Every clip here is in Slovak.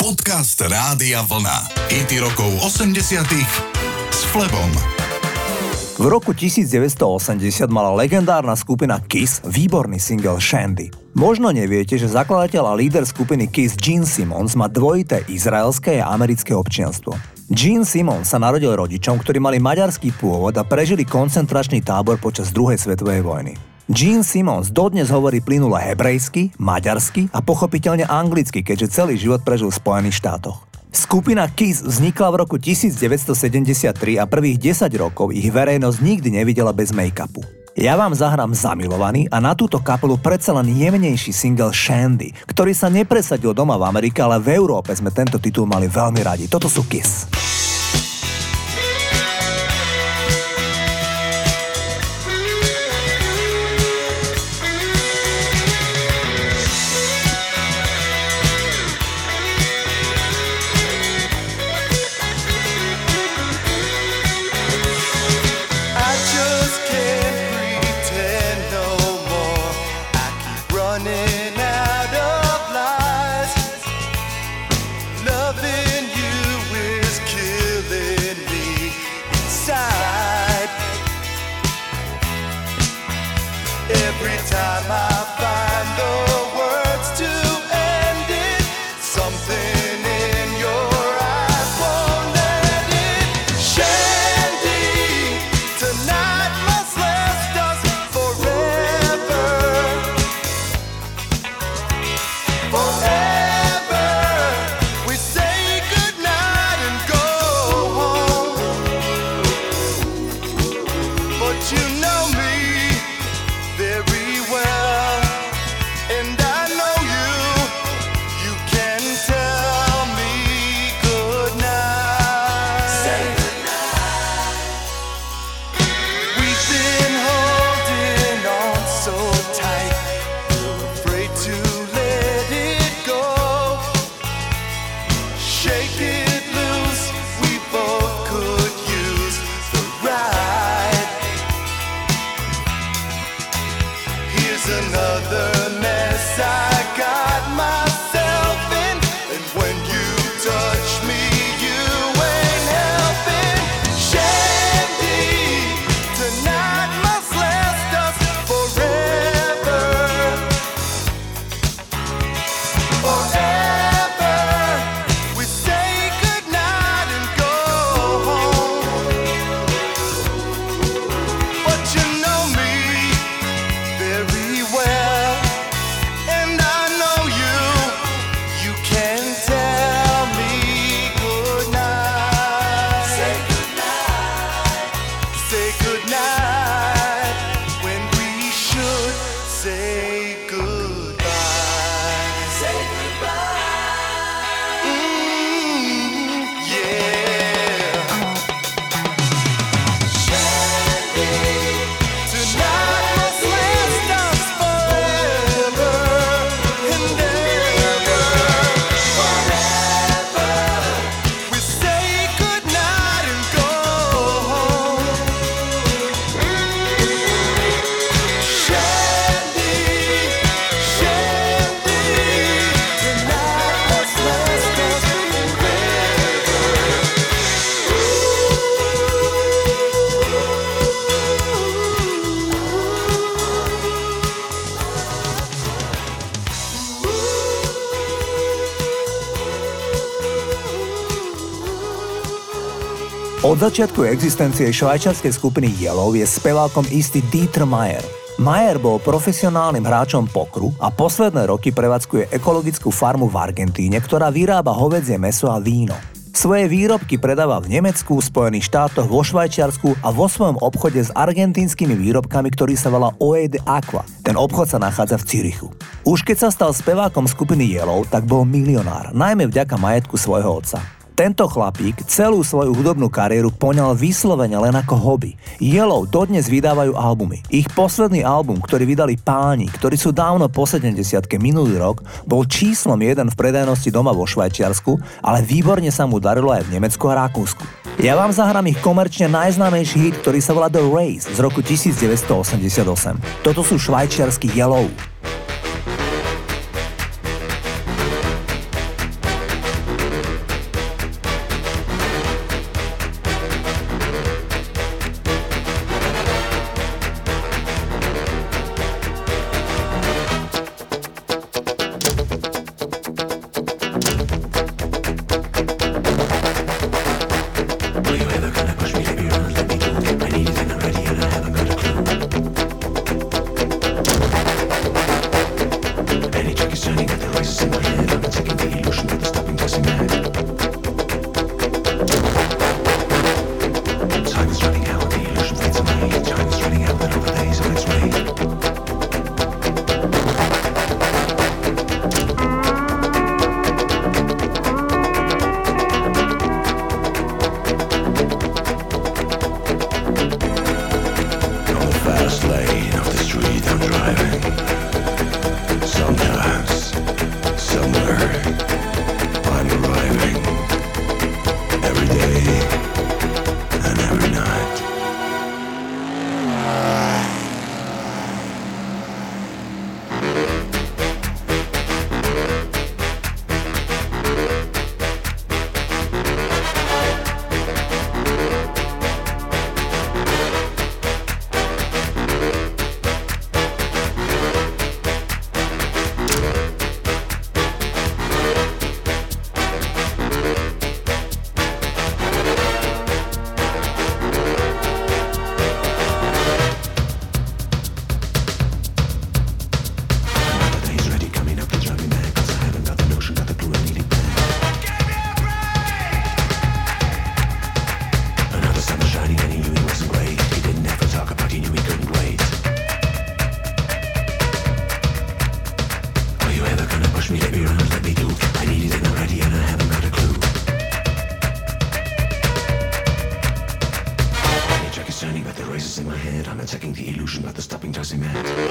Podcast Rádia Vlna. IT rokov 80 s Flebom. V roku 1980 mala legendárna skupina Kiss výborný single Shandy. Možno neviete, že zakladateľ a líder skupiny Kiss Gene Simmons má dvojité izraelské a americké občianstvo. Gene Simmons sa narodil rodičom, ktorí mali maďarský pôvod a prežili koncentračný tábor počas druhej svetovej vojny. Gene Simmons dodnes hovorí plynule hebrejsky, maďarsky a pochopiteľne anglicky, keďže celý život prežil v Spojených štátoch. Skupina Kiss vznikla v roku 1973 a prvých 10 rokov ich verejnosť nikdy nevidela bez make-upu. Ja vám zahrám Zamilovaný a na túto kapelu predsa len jemnejší single Shandy, ktorý sa nepresadil doma v Amerike, ale v Európe sme tento titul mali veľmi radi. Toto sú Kiss. Začiatku existencie švajčiarskej skupiny Yellow je spevákom istý Dieter Mayer. Mayer bol profesionálnym hráčom pokru a posledné roky prevádzkuje ekologickú farmu v Argentíne, ktorá vyrába hovedzie meso a víno. Svoje výrobky predáva v Nemecku, Spojených štátoch, vo Švajčiarsku a vo svojom obchode s argentínskymi výrobkami, ktorý sa volá Oed Aqua. Ten obchod sa nachádza v Cirichu. Už keď sa stal spevákom skupiny Yellow, tak bol milionár, najmä vďaka majetku svojho otca. Tento chlapík celú svoju hudobnú kariéru poňal vyslovene len ako hobby. Yellow dodnes vydávajú albumy. Ich posledný album, ktorý vydali páni, ktorí sú dávno po 70 minulý rok, bol číslom jeden v predajnosti doma vo Švajčiarsku, ale výborne sa mu darilo aj v Nemecku a Rakúsku. Ja vám zahrám ich komerčne najznámejší hit, ktorý sa volá The Race z roku 1988. Toto sú švajčiarsky Yellow. illusion about the stopping does Man.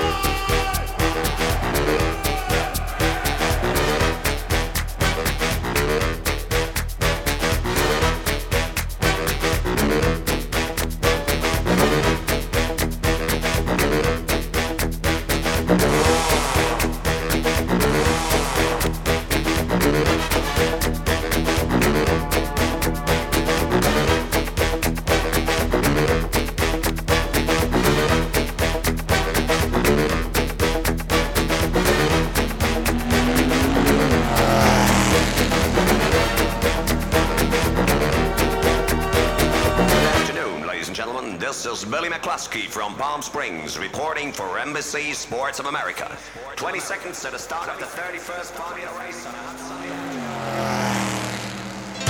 Immense. from Palm Springs, reporting for Embassy Sports of America. 20 seconds to the start of the 31st Formula race on a hot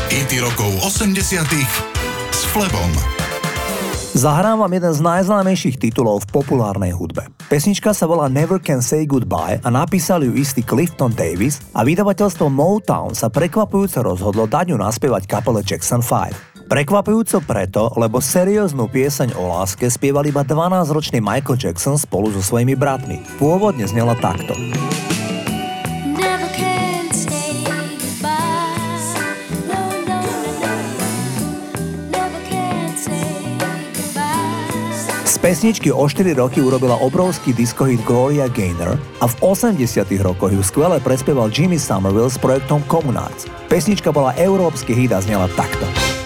Hity rokov 80 s Flebom. Zahrám vám jeden z najznámejších titulov v populárnej hudbe. Pesnička sa volá Never Can Say Goodbye a napísal ju istý Clifton Davis a vydavateľstvo Motown sa prekvapujúco rozhodlo dať ju naspievať kapele Jackson 5. Prekvapujúco preto, lebo serióznu pieseň o láske spieval iba 12-ročný Michael Jackson spolu so svojimi bratmi. Pôvodne znela takto. Z pesničky o 4 roky urobila obrovský diskohit Gloria Gaynor a v 80 rokoch ju skvele prespieval Jimmy Somerville s projektom Communards. Pesnička bola európsky hit a znela takto.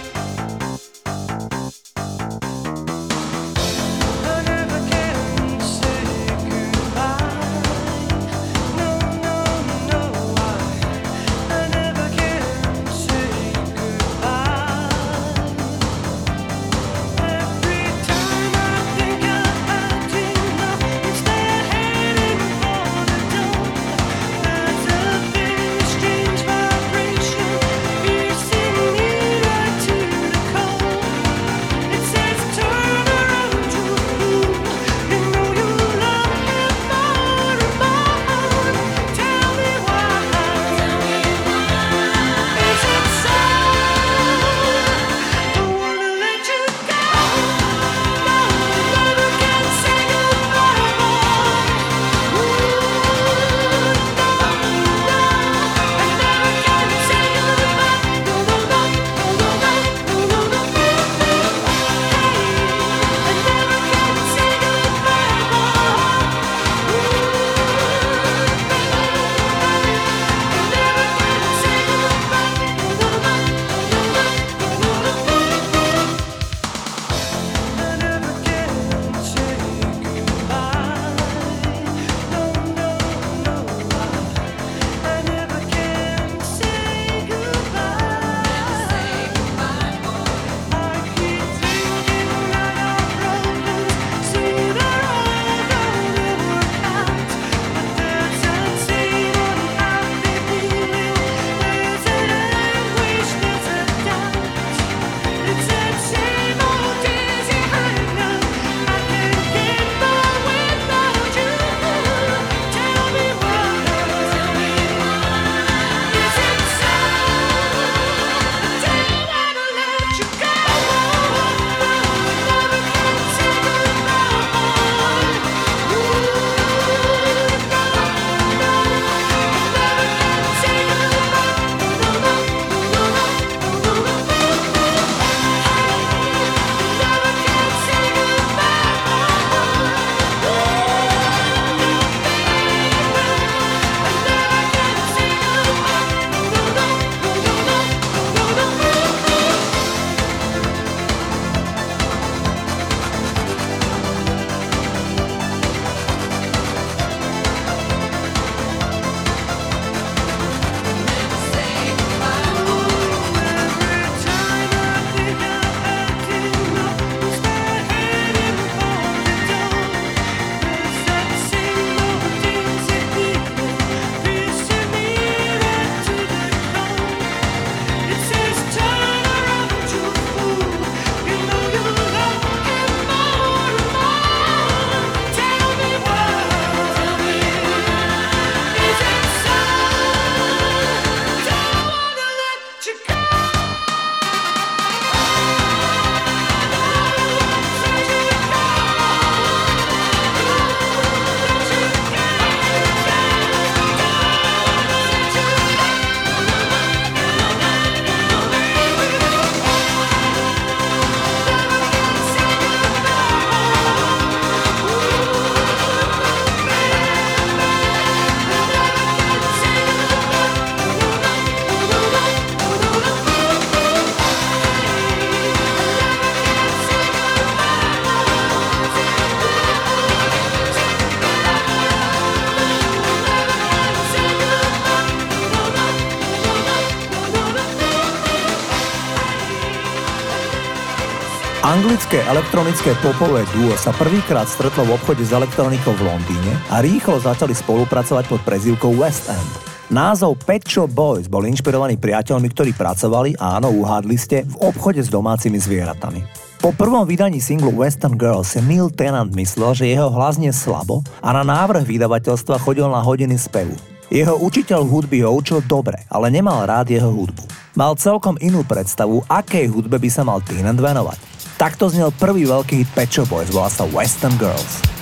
Anglické elektronické popové duo sa prvýkrát stretlo v obchode s elektronikou v Londýne a rýchlo začali spolupracovať pod prezývkou West End. Názov Pet Shop Boys bol inšpirovaný priateľmi, ktorí pracovali, áno, uhádli ste, v obchode s domácimi zvieratami. Po prvom vydaní singlu Western Girls si Neil Tennant myslel, že jeho hlas nie slabo a na návrh vydavateľstva chodil na hodiny spevu. Jeho učiteľ hudby ho učil dobre, ale nemal rád jeho hudbu. Mal celkom inú predstavu, akej hudbe by sa mal Tennant venovať. Takto znel prvý veľký hit Pet Shop Boys, volá sa Western Girls.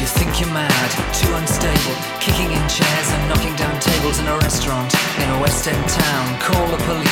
you think you're mad, too unstable, kicking in chairs and knocking down tables in a restaurant in a West End town. Call the police